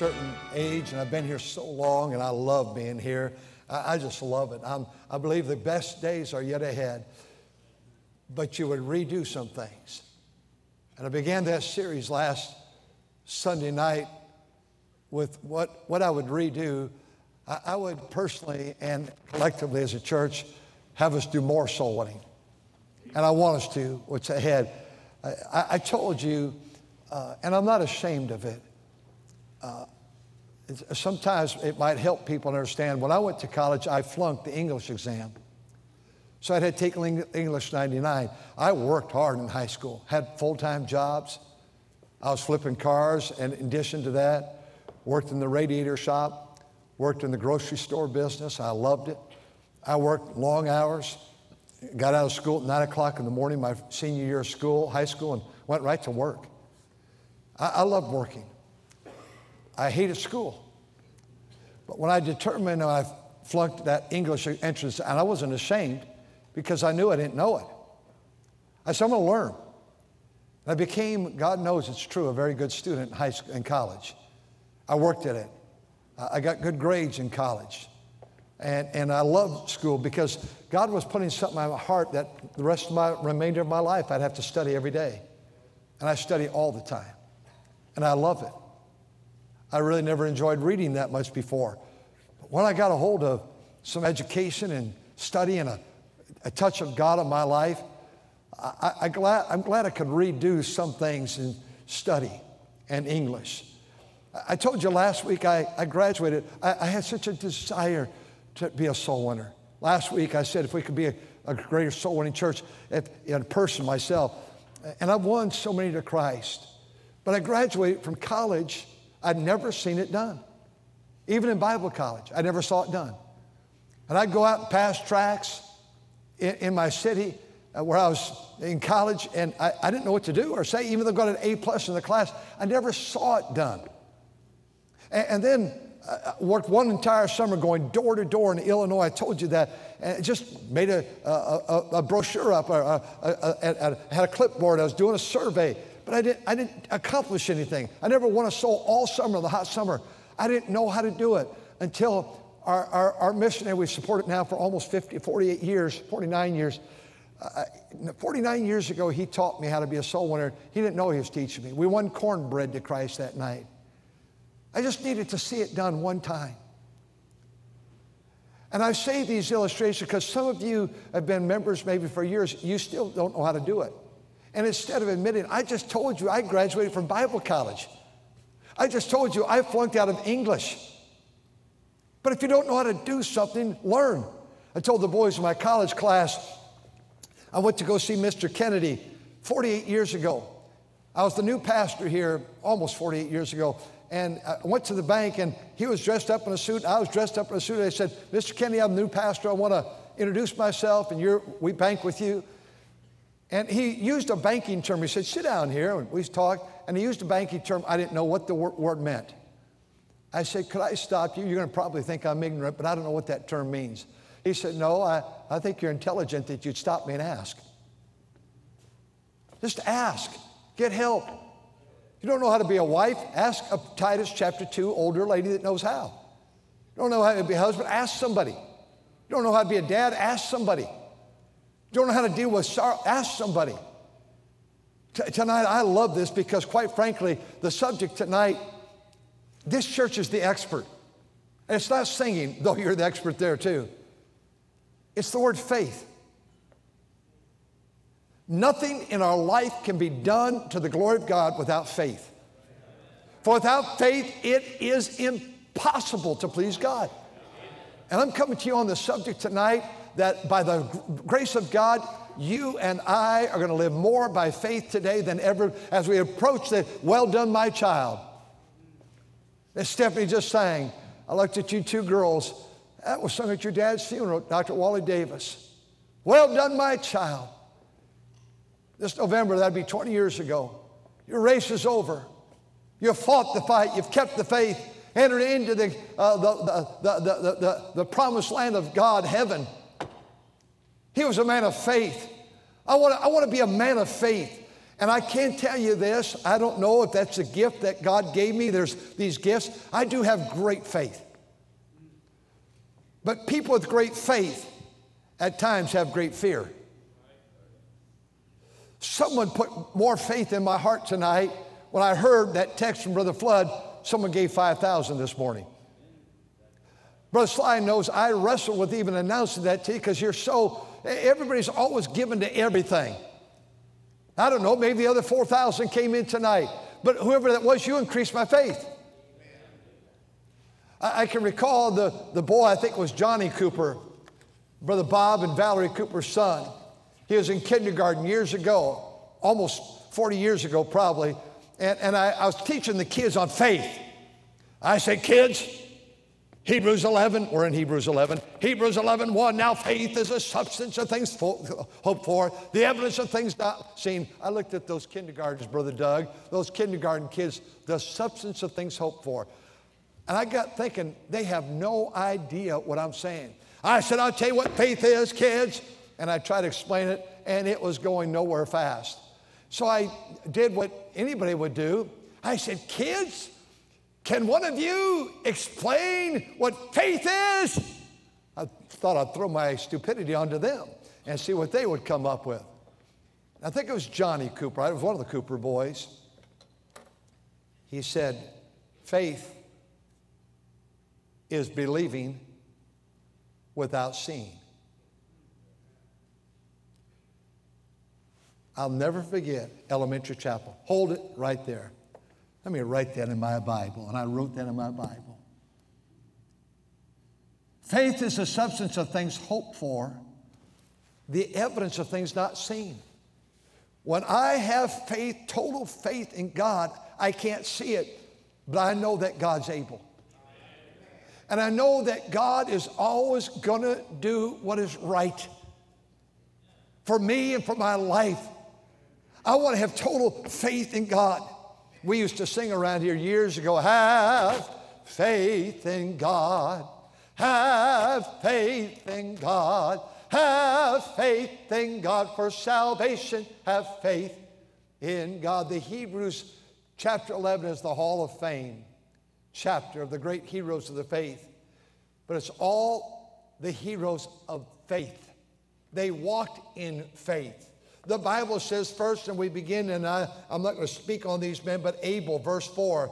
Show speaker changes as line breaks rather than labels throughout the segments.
Certain age, and I've been here so long, and I love being here, I, I just love it. I'm, I believe the best days are yet ahead. But you would redo some things. And I began that series last Sunday night with what, what I would redo. I, I would personally and collectively as a church have us do more soul winning. And I want us to, what's ahead. I, I told you, uh, and I'm not ashamed of it. Uh, sometimes it might help people understand. When I went to college, I flunked the English exam. So I had taken English 99. I worked hard in high school, had full time jobs. I was flipping cars, and in addition to that, worked in the radiator shop, worked in the grocery store business. I loved it. I worked long hours, got out of school at 9 o'clock in the morning, my senior year of school, high school, and went right to work. I, I loved working. I hated school. But when I determined I flunked that English entrance, and I wasn't ashamed because I knew I didn't know it, I said, I'm going to learn. And I became, God knows it's true, a very good student in high school and college. I worked at it. I got good grades in college. And, and I loved school because God was putting something in my heart that the rest of my remainder of my life I'd have to study every day. And I study all the time. And I love it. I really never enjoyed reading that much before. But when I got a hold of some education and study and a, a touch of God in my life, I, I glad, I'm glad I could redo some things in study and English. I told you last week I, I graduated. I, I had such a desire to be a soul winner. Last week I said if we could be a, a greater soul winning church if, in person myself. And I've won so many to Christ. But I graduated from college, I'd never seen it done. Even in Bible college, I never saw it done. And I'd go out and pass tracts in, in my city uh, where I was in college, and I, I didn't know what to do or say, even though I got an A plus in the class, I never saw it done. And, and then I worked one entire summer going door to door in Illinois. I told you that. And just made a, a, a, a brochure up, or uh, a, had a clipboard. I was doing a survey, but I didn't, I didn't accomplish anything. I never won a soul all summer, the hot summer. I didn't know how to do it until our, our, our missionary, we've supported now for almost 50, 48 years, 49 years. Uh, 49 years ago, he taught me how to be a soul winner. He didn't know he was teaching me. We won cornbread to Christ that night. I just needed to see it done one time. And I say these illustrations because some of you have been members maybe for years, you still don't know how to do it. And instead of admitting, I just told you I graduated from Bible college. I just told you I flunked out of English. But if you don't know how to do something, learn. I told the boys in my college class, I went to go see Mr. Kennedy 48 years ago. I was the new pastor here almost 48 years ago, and I went to the bank, and he was dressed up in a suit. I was dressed up in a suit. And I said, Mr. Kennedy, I'm the new pastor. I want to introduce myself, and we bank with you. And he used a banking term. He said, Sit down here. And we talked, and he used a banking term. I didn't know what the word meant. I said, Could I stop you? You're going to probably think I'm ignorant, but I don't know what that term means. He said, No, I, I think you're intelligent that you'd stop me and ask. Just ask, get help. You don't know how to be a wife? Ask a Titus chapter 2 older lady that knows how. You don't know how to be a husband? Ask somebody. You don't know how to be a dad? Ask somebody. Don't know how to deal with sorrow? Ask somebody. T- tonight, I love this because, quite frankly, the subject tonight, this church is the expert. And it's not singing, though you're the expert there too. It's the word faith. Nothing in our life can be done to the glory of God without faith. For without faith, it is impossible to please God. And I'm coming to you on the subject tonight that by the grace of God, you and I are going to live more by faith today than ever as we approach the well done, my child. As Stephanie just sang, I looked at you two girls. That was sung at your dad's funeral, Dr. Wally Davis. Well done, my child. This November, that'd be 20 years ago. Your race is over. You've fought the fight, you've kept the faith, entered into the, uh, the, the, the, the, the promised land of God, heaven. He was a man of faith. I want to I want to be a man of faith. And I can't tell you this I don't know if that's a gift that God gave me. There's these gifts. I do have great faith. But people with great faith at times have great fear. Someone put more faith in my heart tonight when I heard that text from Brother Flood. Someone gave 5,000 this morning. Brother Sly knows I wrestle with even announcing that to you because you're so, everybody's always given to everything. I don't know, maybe the other 4,000 came in tonight, but whoever that was, you increased my faith. I, I can recall the, the boy, I think was Johnny Cooper, Brother Bob and Valerie Cooper's son. He was in kindergarten years ago, almost 40 years ago, probably. And, and I, I was teaching the kids on faith. I said, kids, Hebrews 11, we're in Hebrews 11. Hebrews 11, 1. Now faith is a substance of things hoped for, the evidence of things not seen. I looked at those kindergartens, Brother Doug, those kindergarten kids, the substance of things hoped for. And I got thinking, they have no idea what I'm saying. I said, I'll tell you what faith is, kids and I tried to explain it, and it was going nowhere fast. So I did what anybody would do. I said, Kids, can one of you explain what faith is? I thought I'd throw my stupidity onto them and see what they would come up with. I think it was Johnny Cooper, it was one of the Cooper boys. He said, Faith is believing without seeing. I'll never forget elementary chapel. Hold it right there. Let me write that in my Bible, and I wrote that in my Bible. Faith is the substance of things hoped for, the evidence of things not seen. When I have faith, total faith in God, I can't see it, but I know that God's able. And I know that God is always going to do what is right for me and for my life. I want to have total faith in God. We used to sing around here years ago have faith in God, have faith in God, have faith in God for salvation, have faith in God. The Hebrews chapter 11 is the Hall of Fame chapter of the great heroes of the faith, but it's all the heroes of faith. They walked in faith. The Bible says first, and we begin, and I, I'm not going to speak on these men, but Abel, verse 4.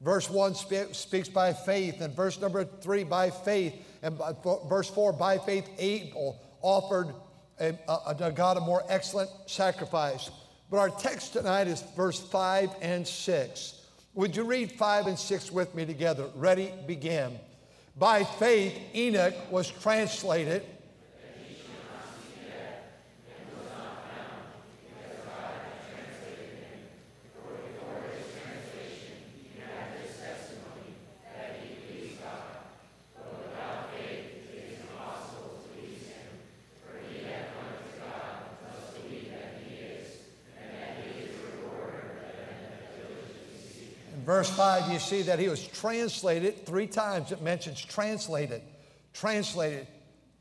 Verse 1 speaks by faith, and verse number 3 by faith, and by, verse 4 by faith, Abel offered a, a, a God a more excellent sacrifice. But our text tonight is verse 5 and 6. Would you read 5 and 6 with me together? Ready, begin. By faith, Enoch was translated verse 5, you see that he was translated three times. It mentions translated, translated,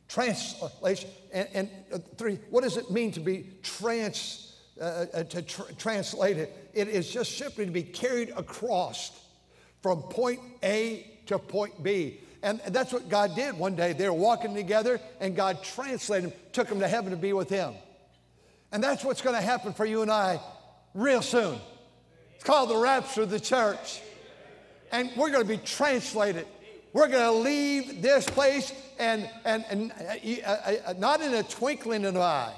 translation. And, and uh, three, what does it mean to be trans, uh, uh, to tr- translate it? It is just simply to be carried across from point A to point B. And that's what God did one day. They were walking together, and God translated them, took them to heaven to be with Him. And that's what's going to happen for you and I real soon. It's called the rapture of the church. And we're going to be translated. We're going to leave this place and, and, and uh, uh, uh, not in a twinkling of an eye.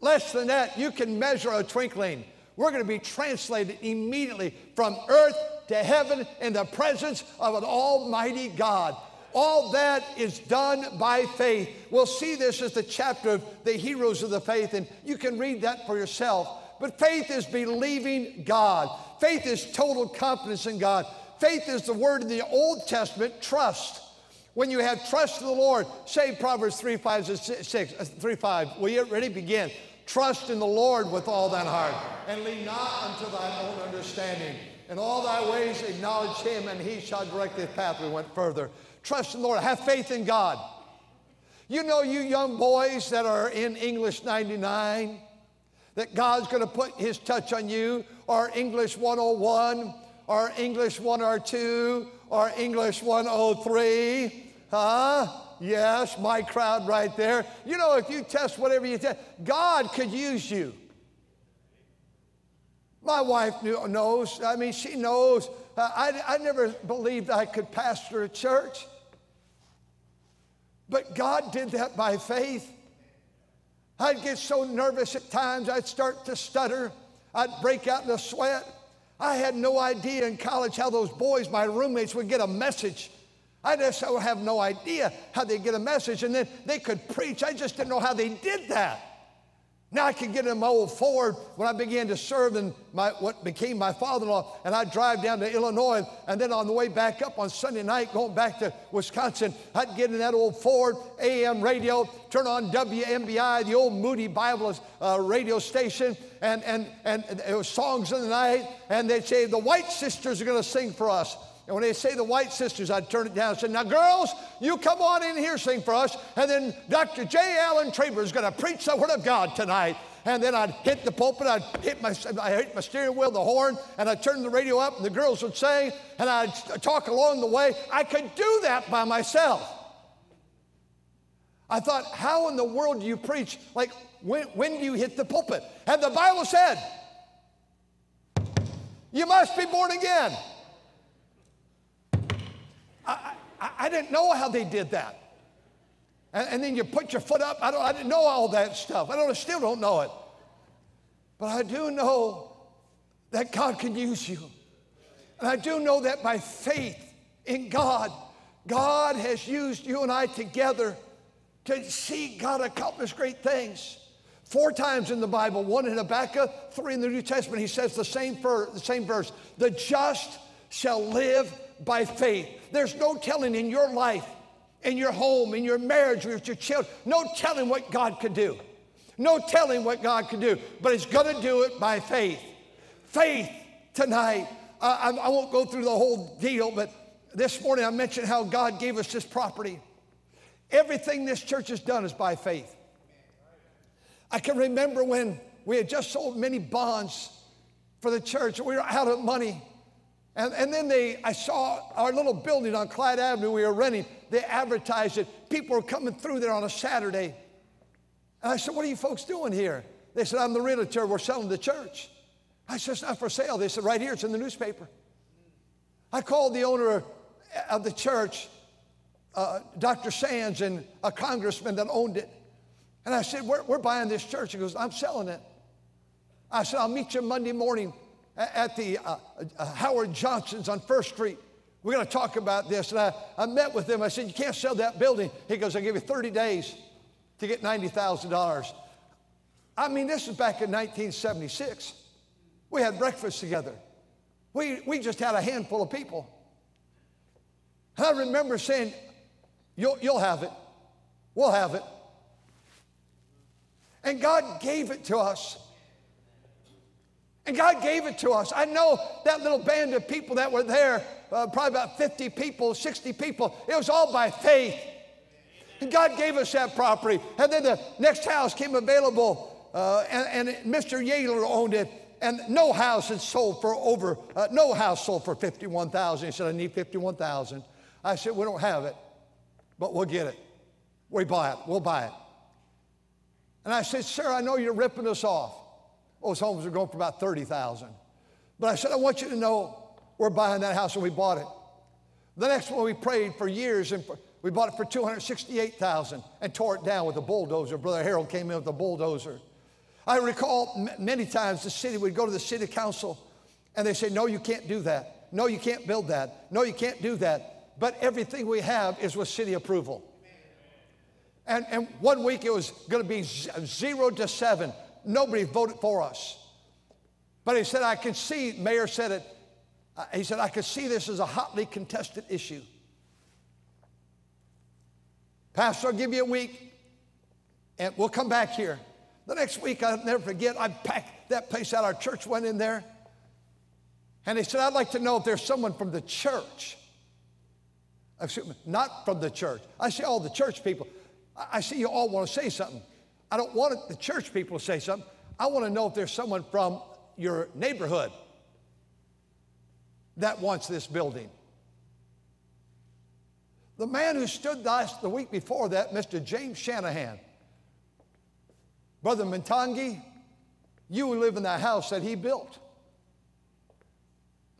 Less than that, you can measure a twinkling. We're going to be translated immediately from earth to heaven in the presence of an almighty God. All that is done by faith. We'll see this as the chapter of the heroes of the faith, and you can read that for yourself. But faith is believing God. Faith is total confidence in God. faith is the word in the Old Testament, trust. When you have trust in the Lord, say Proverbs 3 5 6, uh, 3 5. Will you ready? Begin. Trust in the Lord with all thine heart, and lean not unto thine own understanding. In all thy ways acknowledge him, and he shall direct thy path. We went further. Trust in the Lord. Have faith in God. You know, you young boys that are in English 99, that God's going to put his touch on you, or English 101, or English 102, or English 103. Huh? Yes, my crowd right there. You know, if you test whatever you test, God could use you. My wife knew, knows, I mean, she knows. Uh, I, I never believed I could pastor a church. But God did that by faith. I'd get so nervous at times, I'd start to stutter, I'd break out in a sweat. I had no idea in college how those boys, my roommates, would get a message I just would have no idea how they get a message, and then they could preach. I just didn't know how they did that. Now I could get in my old Ford when I began to serve in my, what became my father-in-law, and I'd drive down to Illinois, and then on the way back up on Sunday night, going back to Wisconsin, I'd get in that old Ford AM radio, turn on WMBI, the old Moody Bible uh, radio station, and, and, and it was songs in the night, and they'd say, the White Sisters are going to sing for us. And when they say the white sisters, I'd turn it down and say, Now, girls, you come on in here, sing for us. And then Dr. J. Allen Trieber is going to preach the Word of God tonight. And then I'd hit the pulpit, I'd hit my, I hit my steering wheel, the horn, and I'd turn the radio up, and the girls would sing, and I'd talk along the way. I could do that by myself. I thought, how in the world do you preach? Like, when, when do you hit the pulpit? And the Bible said, you must be born again. I, I, I didn't know how they did that. And, and, then you put your foot up. I, don't, I didn't know all that stuff. I, don't, I still don't know it. But I do know that God can use you. And I do know that by faith in God, God has used you and I together to see God accomplish great things. Four times in the Bible, one in Habakkuk, three in the New Testament, he says the same, ver- the same verse The just shall live by faith. There's no telling in your life, in your home, in your marriage, with your children, no telling what God could do. No telling what God could do, but He's going to do it by faith. Faith tonight. I, I won't go through the whole deal, but this morning I mentioned how God gave us this property. Everything this church has done is by faith. I can remember when we had just sold many bonds for the church. We were out of money. And, and then they, I saw our little building on Clyde Avenue we were renting. They advertised it. People were coming through there on a Saturday. And I said, What are you folks doing here? They said, I'm the realtor. We're selling the church. I said, It's not for sale. They said, Right here, it's in the newspaper. I called the owner of the church, uh, Dr. Sands, and a congressman that owned it. And I said, we're, we're buying this church. He goes, I'm selling it. I said, I'll meet you Monday morning at the uh, uh, Howard Johnson's on First Street. We're going to talk about this. And I, I met with him. I said, You can't sell that building. He goes, I'll give you 30 days to get $90,000. I mean, this is back in 1976. We had breakfast together. We, we just had a handful of people. And I remember saying, You'll, you'll have it. We'll have it. And God gave it to us. And God gave it to us. I know that little band of people that were there, uh, probably about 50 people, 60 people, it was all by faith. And God gave us that property. And then the next house came available, uh, and, and, Mr. Yaler owned it. And no house had sold for over, uh, no house sold for 51,000. He said, I need 51,000. I said, we don't have it, but we'll get it. We buy it, we'll buy it. And I said, sir, I know you're ripping us off. Those homes are going for about 30,000. But I said, I want you to know we're buying that house and we bought it. The next one we prayed for years and we bought it for 268,000 and tore it down with a bulldozer. Brother Harold came in with a bulldozer. I recall m- many times the city would go to the city council and they say, No, you can't do that. No, you can't build that. No, you can't do that. But everything we have is with city approval. And, and one week it was going to be zero to seven. Nobody voted for us. But he said, I can see, Mayor said it, Uh, he said, I could see this as a hotly contested issue. Pastor, I'll give you a week and we'll come back here. The next week, I'll never forget, I packed that place out. Our church went in there. And he said, I'd like to know if there's someone from the church. Excuse me, not from the church. I see all the church people. I see you all want to say something. I don't want the church people to say something. I want to know if there's someone from your neighborhood that wants this building. The man who stood last the week before that, Mr. James Shanahan, Brother Montangi, you live in that house that he built.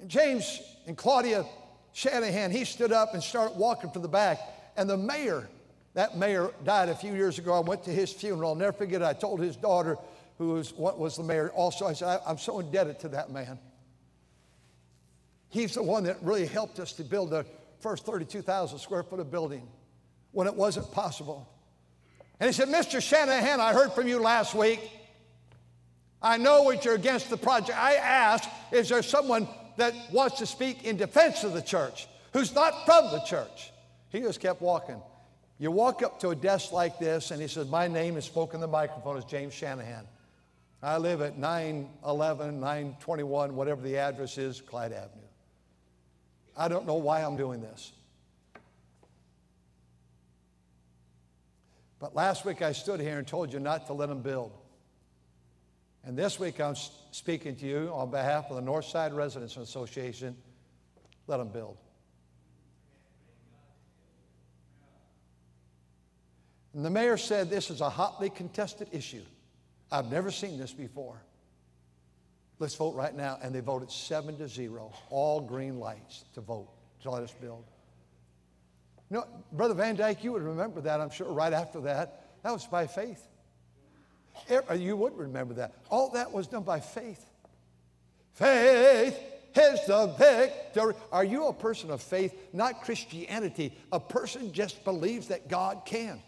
And James and Claudia Shanahan, he stood up and started walking to the back. And the mayor, that mayor died a few years ago. I went to his funeral. I'll never forget it. I told his daughter, who was, what was the mayor, also, I said, I'm so indebted to that man. He's the one that really helped us to build the first 32,000 square foot of building when it wasn't possible. And he said, Mr. Shanahan, I heard from you last week. I know that you're against the project. I asked, is there someone that wants to speak in defense of the church who's not from the church? He just kept walking. You walk up to a desk like this, and he says, My name is spoken in the microphone is James Shanahan. I live at 911, 921, whatever the address is, Clyde Avenue. I don't know why I'm doing this. But last week I stood here and told you not to let them build. And this week I'm speaking to you on behalf of the Northside Residents Association. Let them build. And the mayor said this is a hotly contested issue. I've never seen this before. Let's vote right now. And they voted seven to zero, all green lights to vote to let us build. You know, Brother Van Dyke, you would remember that, I'm sure, right after that. That was by faith. Uh, you would remember that. All that was done by faith. Faith is the victory. Are you a person of faith? Not Christianity. A person just believes that God can.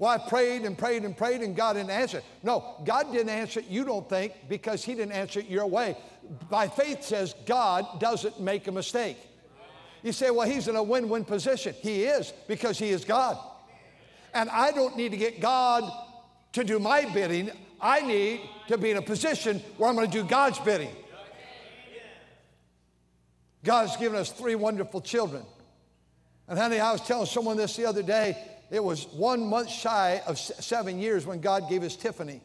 Well, I prayed and prayed and prayed and God didn't answer. No, God didn't answer it, you don't think, because He didn't answer it your way. By faith says God doesn't make a mistake. You say, well, He's in a win win position. He is, because He is God. And I don't need to get God to do my bidding. I need to be in a position where I'm going to do God's bidding. God has given us three wonderful children. And honey, I was telling someone this the other day. It was one month shy of seven years when God gave us Tiffany.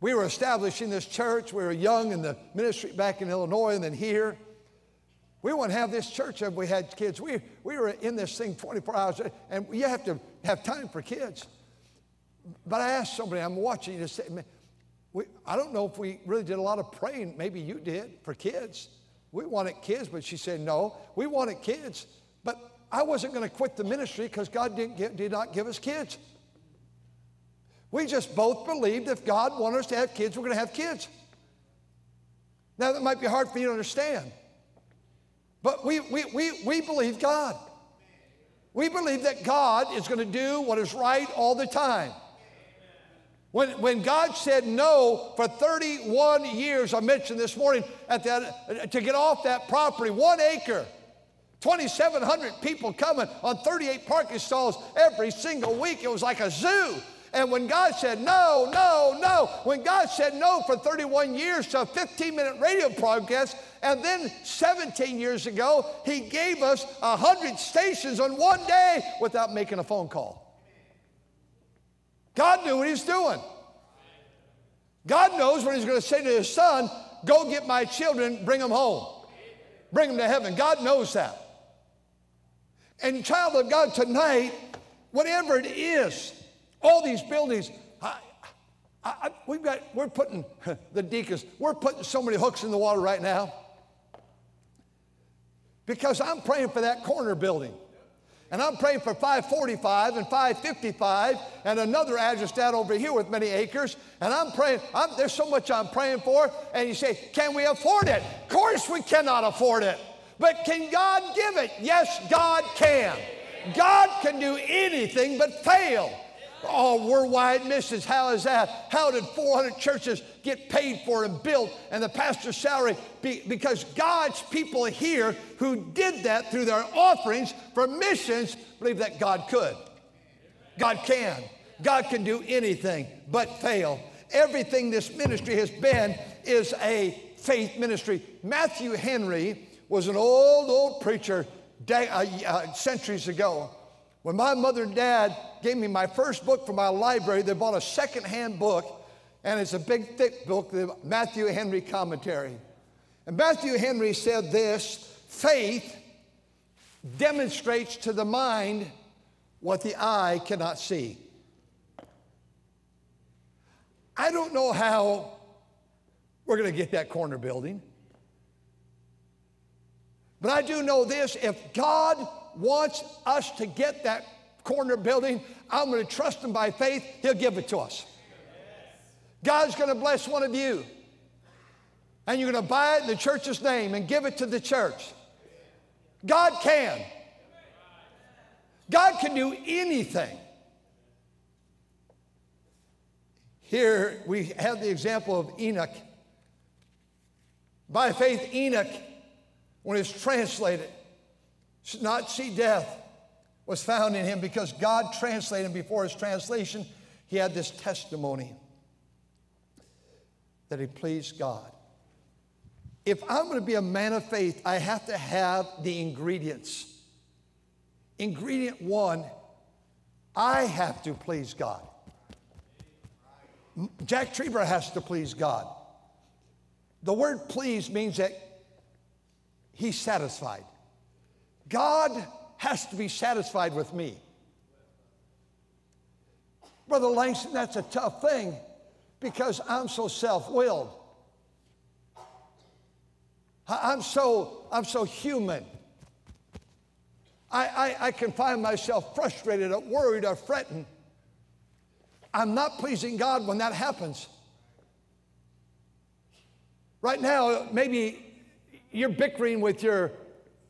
We were establishing this church. We were young in the ministry back in Illinois and then here. We wouldn't have this church if we had kids. We, we were in this thing 24 hours, and you have to have time for kids. But I asked somebody, I'm watching say, we, I don't know if we really did a lot of praying. Maybe you did for kids. We wanted kids, but she said, no, we wanted kids. But I wasn't going to quit the ministry because God didn't give, did not give us kids. We just both believed if God wanted us to have kids, we're going to have kids. Now, that might be hard for you to understand, but we, we, we, we believe God. We believe that God is going to do what is right all the time. When, when God said no for 31 years, I mentioned this morning, at that, to get off that property, one acre, 2,700 people coming on 38 parking stalls every single week. It was like a zoo. And when God said no, no, no, when God said no for 31 years to a 15 minute radio broadcast, and then 17 years ago, He gave us 100 stations on one day without making a phone call. God knew what He's doing. God knows when He's going to say to His Son, Go get my children, bring them home, bring them to heaven. God knows that. And, child of God, tonight, whatever it is, all these buildings, I, I, we've got, we're putting, the deacons, we're putting so many hooks in the water right now because I'm praying for that corner building. And I'm praying for 545 and 555 and another address down over here with many acres. And I'm praying, I'm, there's so much I'm praying for. And you say, can we afford it? Of course we cannot afford it. But can God give it? Yes, God can. God can do anything but fail. Oh, worldwide missions, how is that? How did 400 churches get paid for and built and the pastor's salary? Be, because God's people here who did that through their offerings for missions believe that God could. God can. God can do anything but fail. Everything this ministry has been is a faith ministry. Matthew Henry was an old, old preacher day, uh, uh, centuries ago. When my mother and dad gave me my first book from my library, they bought a secondhand book, and it's a big, thick book, the Matthew Henry commentary. And Matthew Henry said this faith demonstrates to the mind what the eye cannot see. I don't know how we're going to get that corner building. But I do know this if God wants us to get that corner building, I'm going to trust Him by faith, He'll give it to us. God's going to bless one of you. And you're going to buy it in the church's name and give it to the church. God can. God can do anything. Here we have the example of Enoch. By faith, Enoch, when it's translated, not see death, was found in him because God translated him before his translation. He had this testimony that he pleased God. If I'm going to be a man of faith, I have to have the ingredients. Ingredient one, I have to please God. Jack Trieber has to please God. The word please means that he's satisfied. God has to be satisfied with me. Brother Langston, that's a tough thing because I'm so self-willed. I'm so, I'm so human. I, I, I can find myself frustrated or worried or fretting. I'm not pleasing God when that happens. Right now, maybe you're bickering with your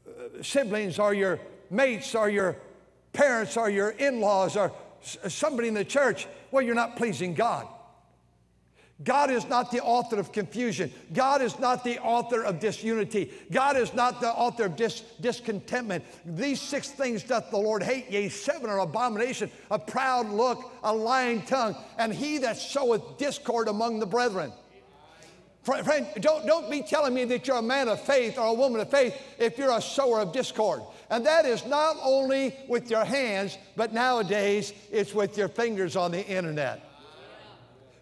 uh, siblings or your mates or your parents or your in laws or somebody in the church. Well, you're not pleasing God. God is not the author of confusion. God is not the author of disunity. God is not the author of dis- discontentment. These six things doth the Lord hate, yea, seven are abomination, a proud look, a lying tongue, and he that soweth discord among the brethren. Friend, don't, don't be telling me that you're a man of faith or a woman of faith if you're a sower of discord. And that is not only with your hands, but nowadays it's with your fingers on the internet.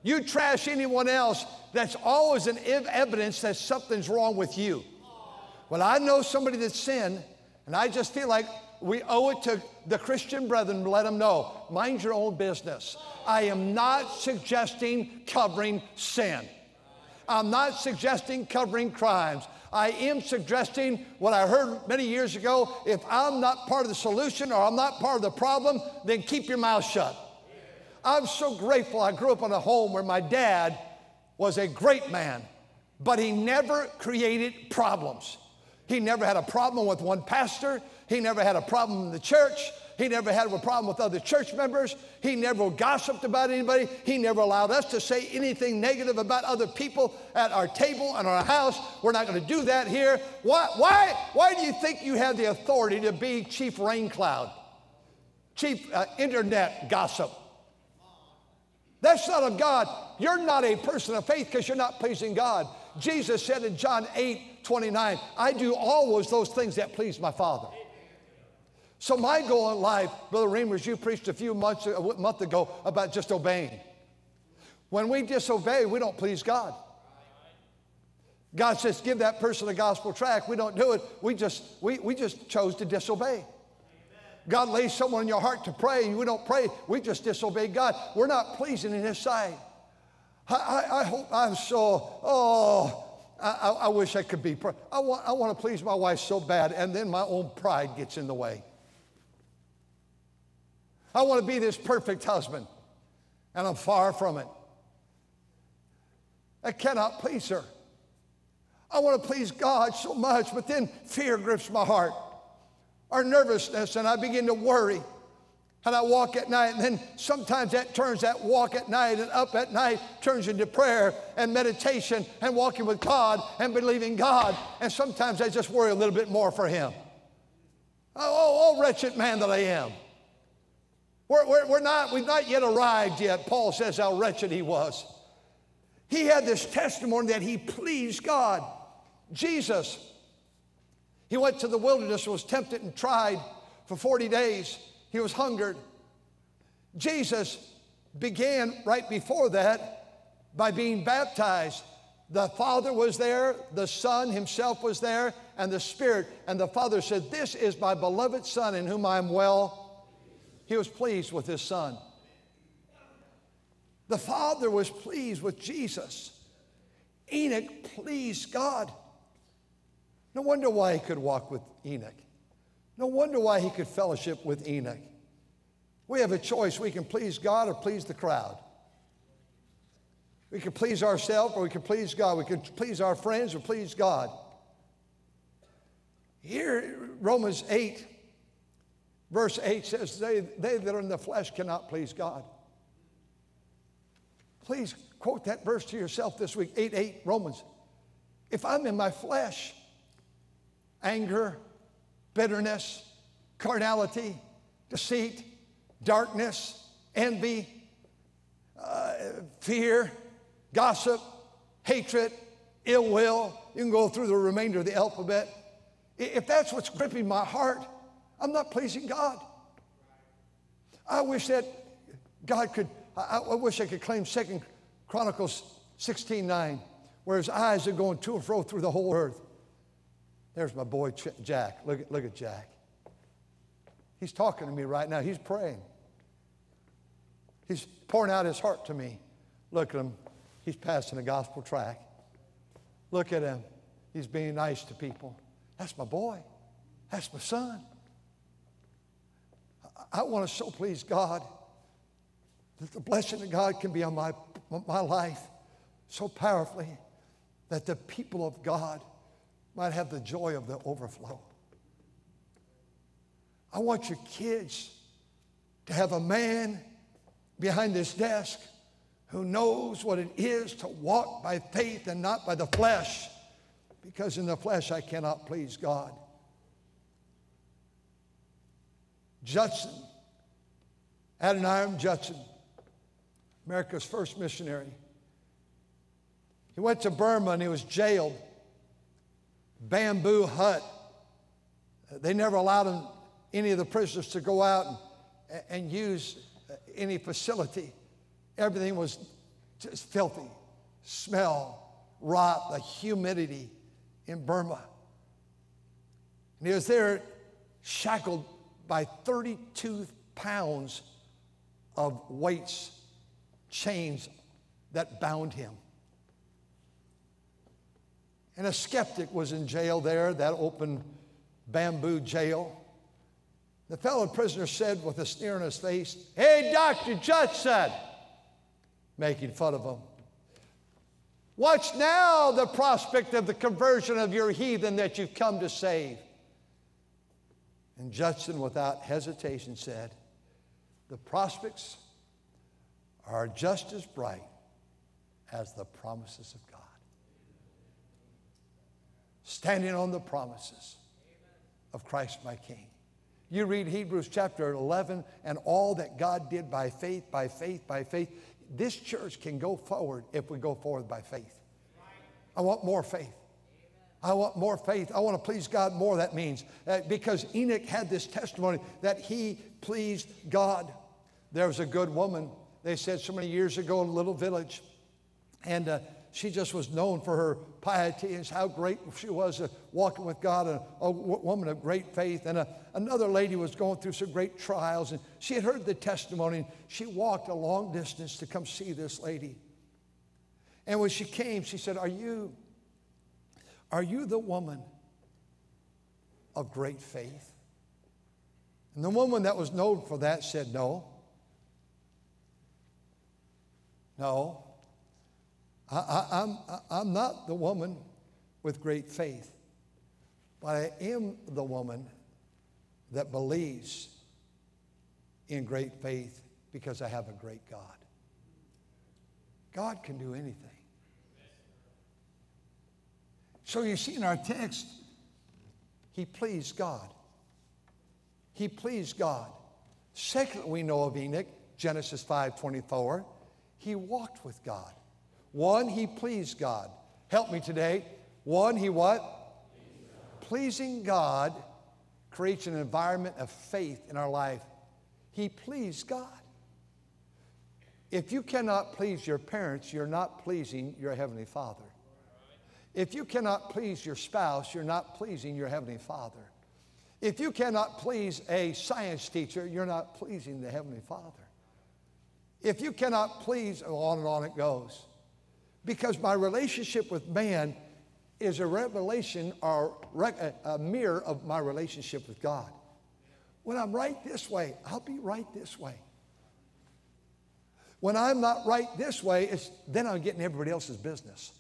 You trash anyone else, that's always an evidence that something's wrong with you. Well, I know somebody that's sinned, and I just feel like we owe it to the Christian brethren to let them know mind your own business. I am not suggesting covering sin. I'm not suggesting covering crimes. I am suggesting what I heard many years ago if I'm not part of the solution or I'm not part of the problem, then keep your mouth shut. I'm so grateful I grew up in a home where my dad was a great man, but he never created problems. He never had a problem with one pastor, he never had a problem in the church. He never had a problem with other church members. He never gossiped about anybody. He never allowed us to say anything negative about other people at our table and our house. We're not going to do that here. Why, why, why do you think you have the authority to be chief rain cloud, chief uh, internet gossip? That's not of God. You're not a person of faith because you're not pleasing God. Jesus said in John 8 29, I do always those things that please my Father. So, my goal in life, Brother Reimers, you preached a few months, a month ago about just obeying. When we disobey, we don't please God. God says, give that person a gospel tract. We don't do it. We just, we, we just chose to disobey. God lays someone in your heart to pray, and we don't pray, we just disobey God. We're not pleasing in His sight. I, I, I hope I'm so, oh, I, I wish I could be. I want, I want to please my wife so bad, and then my own pride gets in the way. I want to be this perfect husband, and I'm far from it. I cannot please her. I want to please God so much, but then fear grips my heart our nervousness, and I begin to worry. And I walk at night, and then sometimes that turns that walk at night and up at night turns into prayer and meditation and walking with God and believing God. And sometimes I just worry a little bit more for Him. Oh, oh, oh wretched man that I am. We're, we're, we're not, we've not yet arrived yet. Paul says how wretched he was. He had this testimony that he pleased God. Jesus, he went to the wilderness, was tempted and tried for 40 days. He was hungered. Jesus began right before that by being baptized. The Father was there, the Son himself was there, and the Spirit. And the Father said, This is my beloved Son in whom I am well he was pleased with his son. The father was pleased with Jesus. Enoch pleased God. No wonder why he could walk with Enoch. No wonder why he could fellowship with Enoch. We have a choice. We can please God or please the crowd. We can please ourselves or we can please God. We can please our friends or please God. Here, Romans 8 Verse 8 says, they, they that are in the flesh cannot please God. Please quote that verse to yourself this week 8 8 Romans. If I'm in my flesh, anger, bitterness, carnality, deceit, darkness, envy, uh, fear, gossip, hatred, ill will, you can go through the remainder of the alphabet. If that's what's gripping my heart, I'm not pleasing God. I wish that God could, I, I wish I could claim Second Chronicles 16 9, where his eyes are going to and fro through the whole earth. There's my boy Jack. Look at, look at Jack. He's talking to me right now. He's praying. He's pouring out his heart to me. Look at him. He's passing a gospel tract. Look at him. He's being nice to people. That's my boy. That's my son. I want to so please God that the blessing of God can be on my, my life so powerfully that the people of God might have the joy of the overflow. I want your kids to have a man behind this desk who knows what it is to walk by faith and not by the flesh, because in the flesh I cannot please God. Judson, Adoniram Judson, America's first missionary. He went to Burma and he was jailed. Bamboo hut. They never allowed him, any of the prisoners to go out and, and use any facility. Everything was just filthy. Smell, rot, the humidity in Burma. And he was there shackled by 32 pounds of weights, chains that bound him. And a skeptic was in jail there, that open bamboo jail. The fellow prisoner said with a sneer on his face, Hey, Dr. Judson, making fun of him. What's now the prospect of the conversion of your heathen that you've come to save? And Judson, without hesitation, said, The prospects are just as bright as the promises of God. Standing on the promises of Christ my King. You read Hebrews chapter 11 and all that God did by faith, by faith, by faith. This church can go forward if we go forward by faith. I want more faith. I want more faith. I want to please God more, that means. Uh, because Enoch had this testimony that he pleased God. There was a good woman, they said so many years ago in a little village, and uh, she just was known for her piety and how great she was uh, walking with God, a woman of great faith. And uh, another lady was going through some great trials, and she had heard the testimony, and she walked a long distance to come see this lady. And when she came, she said, Are you are you the woman of great faith? And the woman that was known for that said, No. No. I, am I'm, I'm not the woman with great faith, but I am the woman that believes in great faith because I have a great God. God can do anything. So you see in our text, he pleased God. He pleased God. Second, we know of Enoch, Genesis 5 24, he walked with God. One, he pleased God. Help me today. One, he what? Pleasing God creates an environment of faith in our life. He pleased God. If you cannot please your parents, you're not pleasing your Heavenly Father. If you cannot please your spouse, you're not pleasing your Heavenly Father. If you cannot please a science teacher, you're not pleasing the Heavenly Father. If you cannot please, oh, on and on it goes. Because my relationship with man is a revelation or a mirror of my relationship with God. When I'm right this way, I'll be right this way. When I'm not right this way, it's, then I'm getting everybody else's business.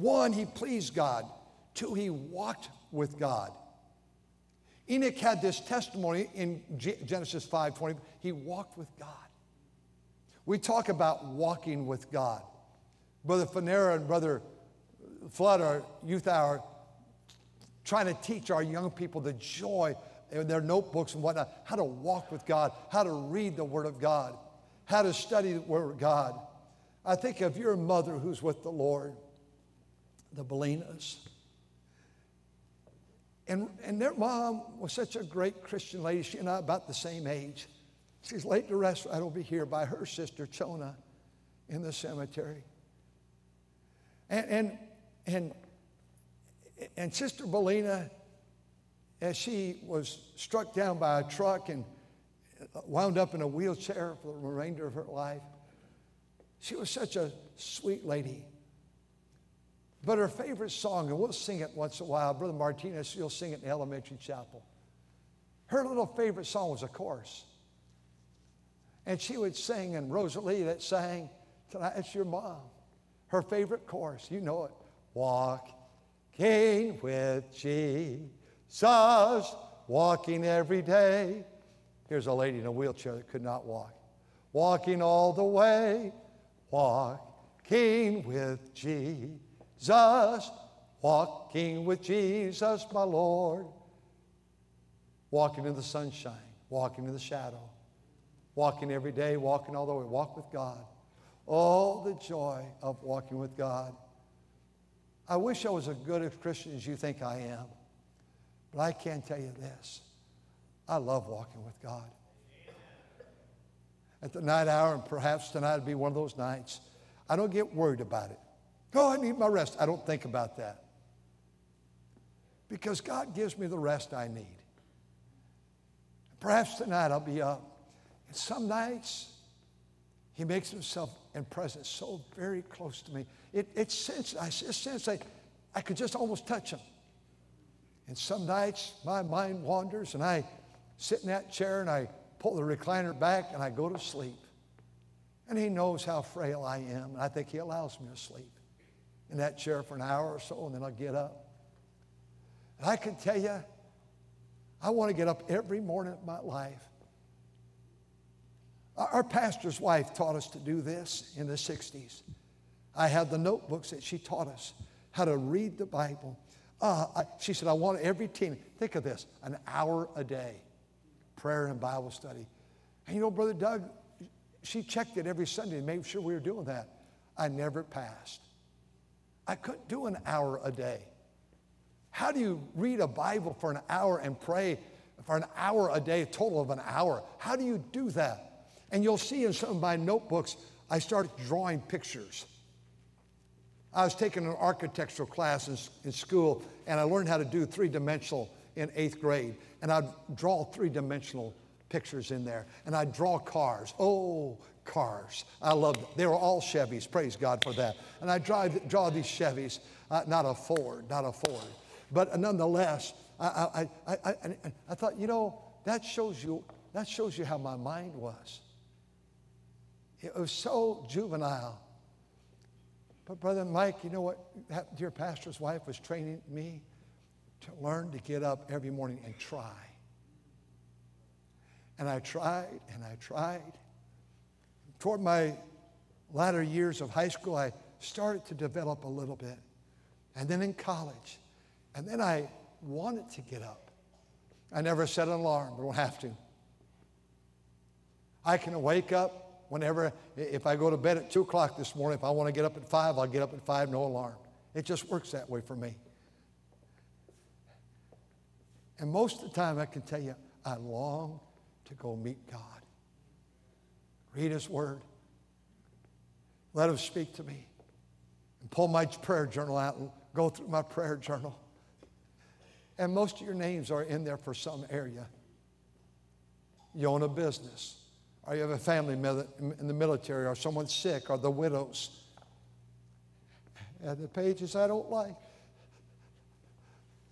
One, he pleased God. Two, he walked with God. Enoch had this testimony in Genesis 5 20. He walked with God. We talk about walking with God. Brother Fanera and Brother Flood, our youth hour, trying to teach our young people the joy in their notebooks and whatnot, how to walk with God, how to read the Word of God, how to study the Word of God. I think of your mother who's with the Lord, the Belinas. And, and their mom was such a great Christian lady. She and I about the same age. She's laid to rest right over here by her sister Chona in the cemetery. And, and, and, and Sister Belina, as she was struck down by a truck and wound up in a wheelchair for the remainder of her life, she was such a sweet lady. But her favorite song, and we'll sing it once in a while, Brother Martinez, you'll sing it in elementary chapel. Her little favorite song was a chorus. And she would sing, and Rosalie that sang, Tonight it's your mom. Her favorite chorus, you know it. Walking with Jesus, walking every day. Here's a lady in a wheelchair that could not walk. Walking all the way, walking with Jesus Jesus, walking with Jesus, my Lord. Walking in the sunshine, walking in the shadow, walking every day, walking all the way, walk with God. Oh, the joy of walking with God. I wish I was as good a Christian as you think I am, but I can tell you this I love walking with God. At the night hour, and perhaps tonight would be one of those nights, I don't get worried about it. Oh, I need my rest. I don't think about that. Because God gives me the rest I need. Perhaps tonight I'll be up. And some nights, He makes Himself and presence so very close to me. It, it sense, I just sense I, I could just almost touch Him. And some nights my mind wanders and I sit in that chair and I pull the recliner back and I go to sleep. And He knows how frail I am, and I think He allows me to sleep in that chair for an hour or so, and then I'll get up. And I can tell you, I want to get up every morning of my life. Our pastor's wife taught us to do this in the 60s. I have the notebooks that she taught us how to read the Bible. Uh, I, she said, I want every teen, think of this, an hour a day, prayer and Bible study. And you know, Brother Doug, she checked it every Sunday and made sure we were doing that. I never passed. I couldn't do an hour a day. How do you read a Bible for an hour and pray for an hour a day, a total of an hour? How do you do that? And you'll see in some of my notebooks, I started drawing pictures. I was taking an architectural class in, in school, and I learned how to do three dimensional in eighth grade. And I'd draw three dimensional pictures in there, and I'd draw cars. Oh, cars. I love them. They were all Chevys. Praise God for that. And I drive, draw these Chevys, uh, not a Ford, not a Ford. But nonetheless, I, I, I, I, I thought, you know, that shows you, that shows you how my mind was. It was so juvenile. But Brother Mike, you know what that dear pastor's wife was training me to learn to get up every morning and try. and I tried and I tried. Toward my latter years of high school, I started to develop a little bit. And then in college. And then I wanted to get up. I never set an alarm, I don't have to. I can wake up whenever, if I go to bed at 2 o'clock this morning, if I want to get up at 5, I'll get up at 5, no alarm. It just works that way for me. And most of the time, I can tell you, I long to go meet God. Read His Word. Let Him speak to me. And pull my prayer journal out and go through my prayer journal. And most of your names are in there for some area. You own a business, or you have a family in the military, or someone's sick, or the widows. And the pages I don't like.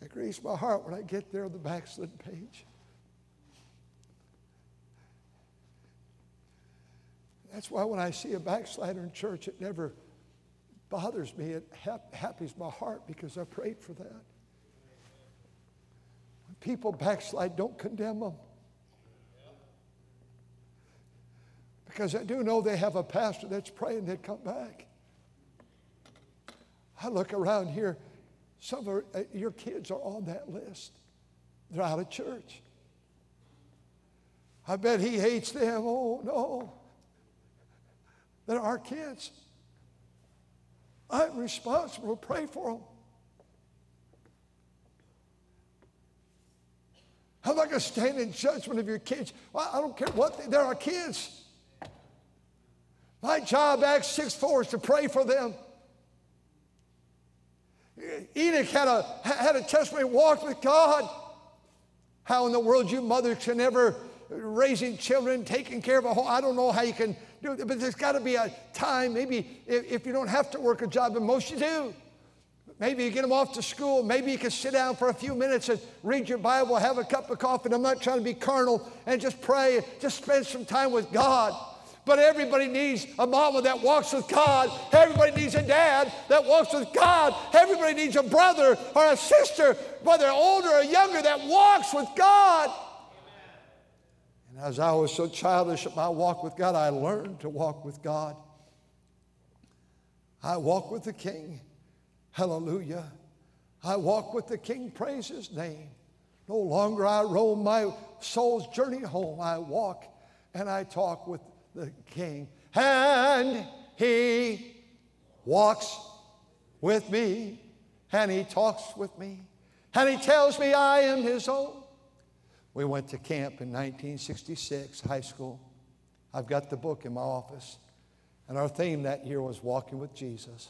It grieves my heart when I get there on the backslid page. That's why when I see a backslider in church, it never bothers me. It hap- happies my heart because I prayed for that. When people backslide, don't condemn them. Because I do know they have a pastor that's praying they'd come back. I look around here, some of uh, your kids are on that list. They're out of church. I bet he hates them. Oh, no. They're our kids. I'm responsible to pray for them. How am I going to stand in judgment of your kids. Well, I don't care what they, they're our kids. My job, Acts 6 4, is to pray for them. Enoch had a, had a testimony, walked with God. How in the world you mothers can never raising children, taking care of a home. I don't know how you can but there's got to be a time, maybe if, you don't have to work a job, and most you do. Maybe you get them off to school. Maybe you can sit down for a few minutes and read your Bible, have a cup of coffee. I'm not trying to be carnal and just pray, just spend some time with God. But everybody needs a mama that walks with God. Everybody needs a dad that walks with God. Everybody needs a brother or a sister, whether older or younger, that walks with God. And as I was so childish at my walk with God, I learned to walk with God. I walk with the King. Hallelujah. I walk with the King, praise his name. No longer I roam my soul's journey home. I walk and I talk with the king. And he walks with me, and he talks with me, and he tells me I am his own. We went to camp in 1966, high school. I've got the book in my office, and our theme that year was Walking with Jesus.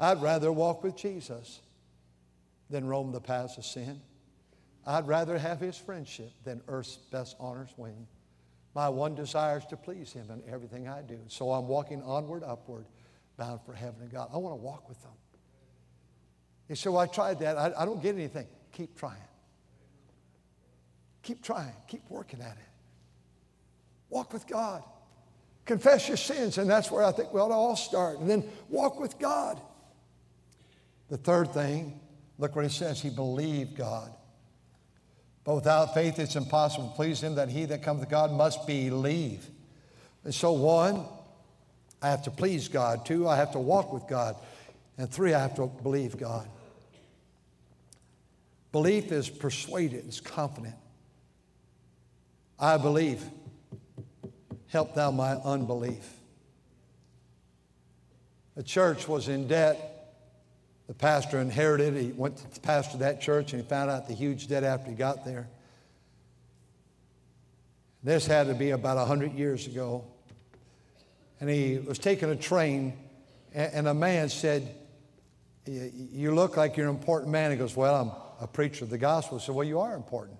I'd rather walk with Jesus than roam the paths of sin. I'd rather have his friendship than earth's best honors win. My one desire is to please Him in everything I do. So I'm walking onward, upward, bound for heaven and God. I want to walk with them. He said, Well, I tried that. I, I don't get anything. Keep trying. Keep trying. Keep working at it. Walk with God. Confess your sins, and that's where I think we ought to all start. And then walk with God. The third thing, look what he says. He believed God. But without faith, it's impossible to please Him that he that comes to God must believe. And so, one, I have to please God. Two, I have to walk with God. And three, I have to believe God. Belief is persuaded, it's confident. I believe. Help thou my unbelief. The church was in debt the pastor inherited. He went to the pastor of that church and he found out the huge debt after he got there. This had to be about 100 years ago. And he was taking a train, and a man said, You look like you're an important man. He goes, Well, I'm a preacher of the gospel. Said, Well, you are important.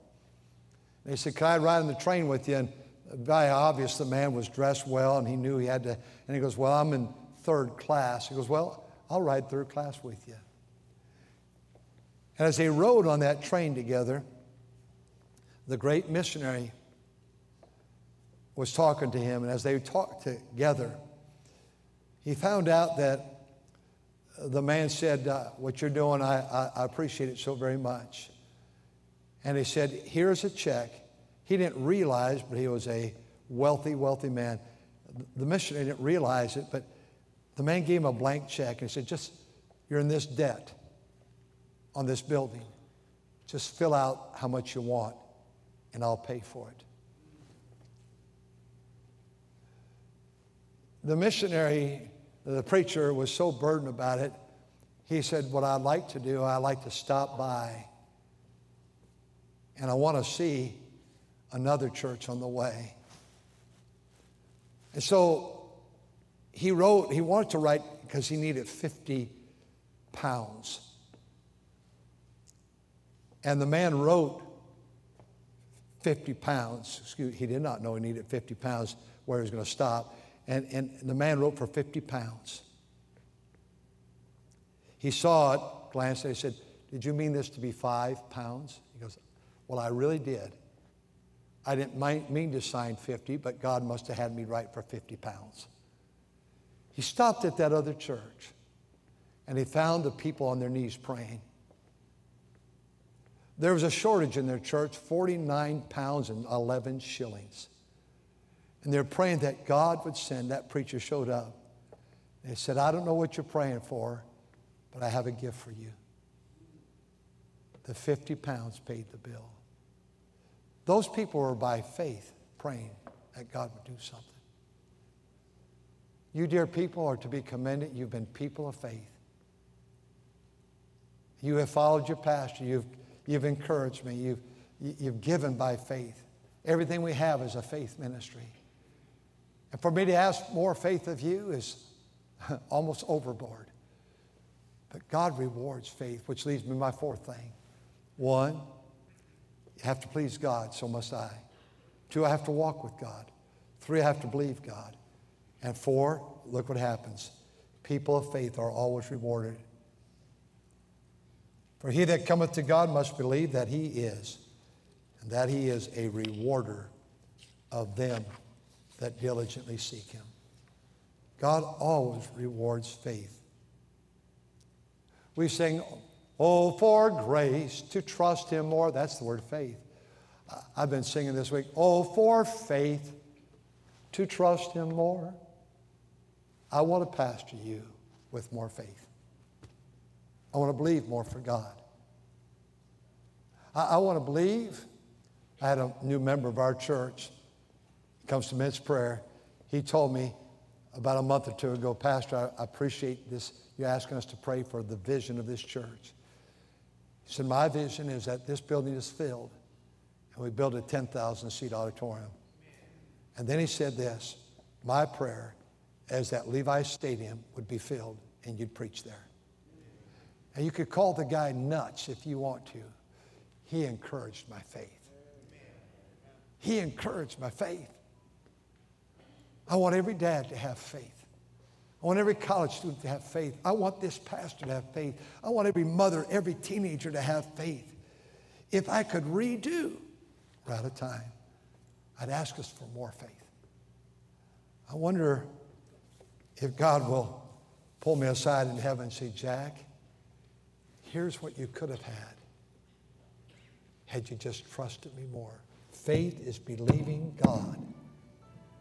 And he said, Can I ride in the train with you? And very obvious the man was dressed well and he knew he had to. And he goes, Well, I'm in third class. He goes, Well, I'll ride third class with you. And as they rode on that train together, the great missionary was talking to him. And as they talked together, he found out that the man said, uh, What you're doing, I, I, I appreciate it so very much. And he said, Here's a check. He didn't realize, but he was a wealthy, wealthy man. The missionary didn't realize it, but the man gave him a blank check and he said, Just, you're in this debt on this building. Just fill out how much you want and I'll pay for it. The missionary, the preacher, was so burdened about it, he said, What I'd like to do, I'd like to stop by and I want to see another church on the way. And so he wrote, he wanted to write because he needed 50 pounds. And the man wrote 50 pounds. Excuse, he did not know he needed 50 pounds where he was going to stop. And, and the man wrote for 50 pounds. He saw it, glanced at it, said, Did you mean this to be five pounds? He goes, Well, I really did. I didn't mean to sign 50, but God must have had me write for 50 pounds. He stopped at that other church and he found the people on their knees praying. There was a shortage in their church 49 pounds and 11 shillings. And they're praying that God would send. That preacher showed up. They said, I don't know what you're praying for, but I have a gift for you. The 50 pounds paid the bill. Those people were by faith praying that God would do something. You, dear people, are to be commended. You've been people of faith. You have followed your pastor. You've, you've encouraged me. You've, you've given by faith. Everything we have is a faith ministry. And for me to ask more faith of you is almost overboard. But God rewards faith, which leads me to my fourth thing. One, you have to please God, so must I. Two, I have to walk with God. Three, I have to believe God. And four, look what happens. People of faith are always rewarded. For he that cometh to God must believe that he is, and that he is a rewarder of them that diligently seek him. God always rewards faith. We sing, Oh, for grace to trust Him more. That's the word faith. I've been singing this week. Oh, for faith to trust Him more. I want to pastor you with more faith. I want to believe more for God. I, I want to believe. I had a new member of our church. Comes to men's prayer. He told me about a month or two ago, Pastor, I appreciate this. You're asking us to pray for the vision of this church. He said, My vision is that this building is filled and we build a 10,000 seat auditorium. And then he said this My prayer is that Levi Stadium would be filled and you'd preach there. And you could call the guy nuts if you want to. He encouraged my faith. He encouraged my faith. I want every dad to have faith. I want every college student to have faith. I want this pastor to have faith. I want every mother, every teenager to have faith. If I could redo, we're out of time, I'd ask us for more faith. I wonder if God will pull me aside in heaven and say, Jack, here's what you could have had had you just trusted me more. Faith is believing God.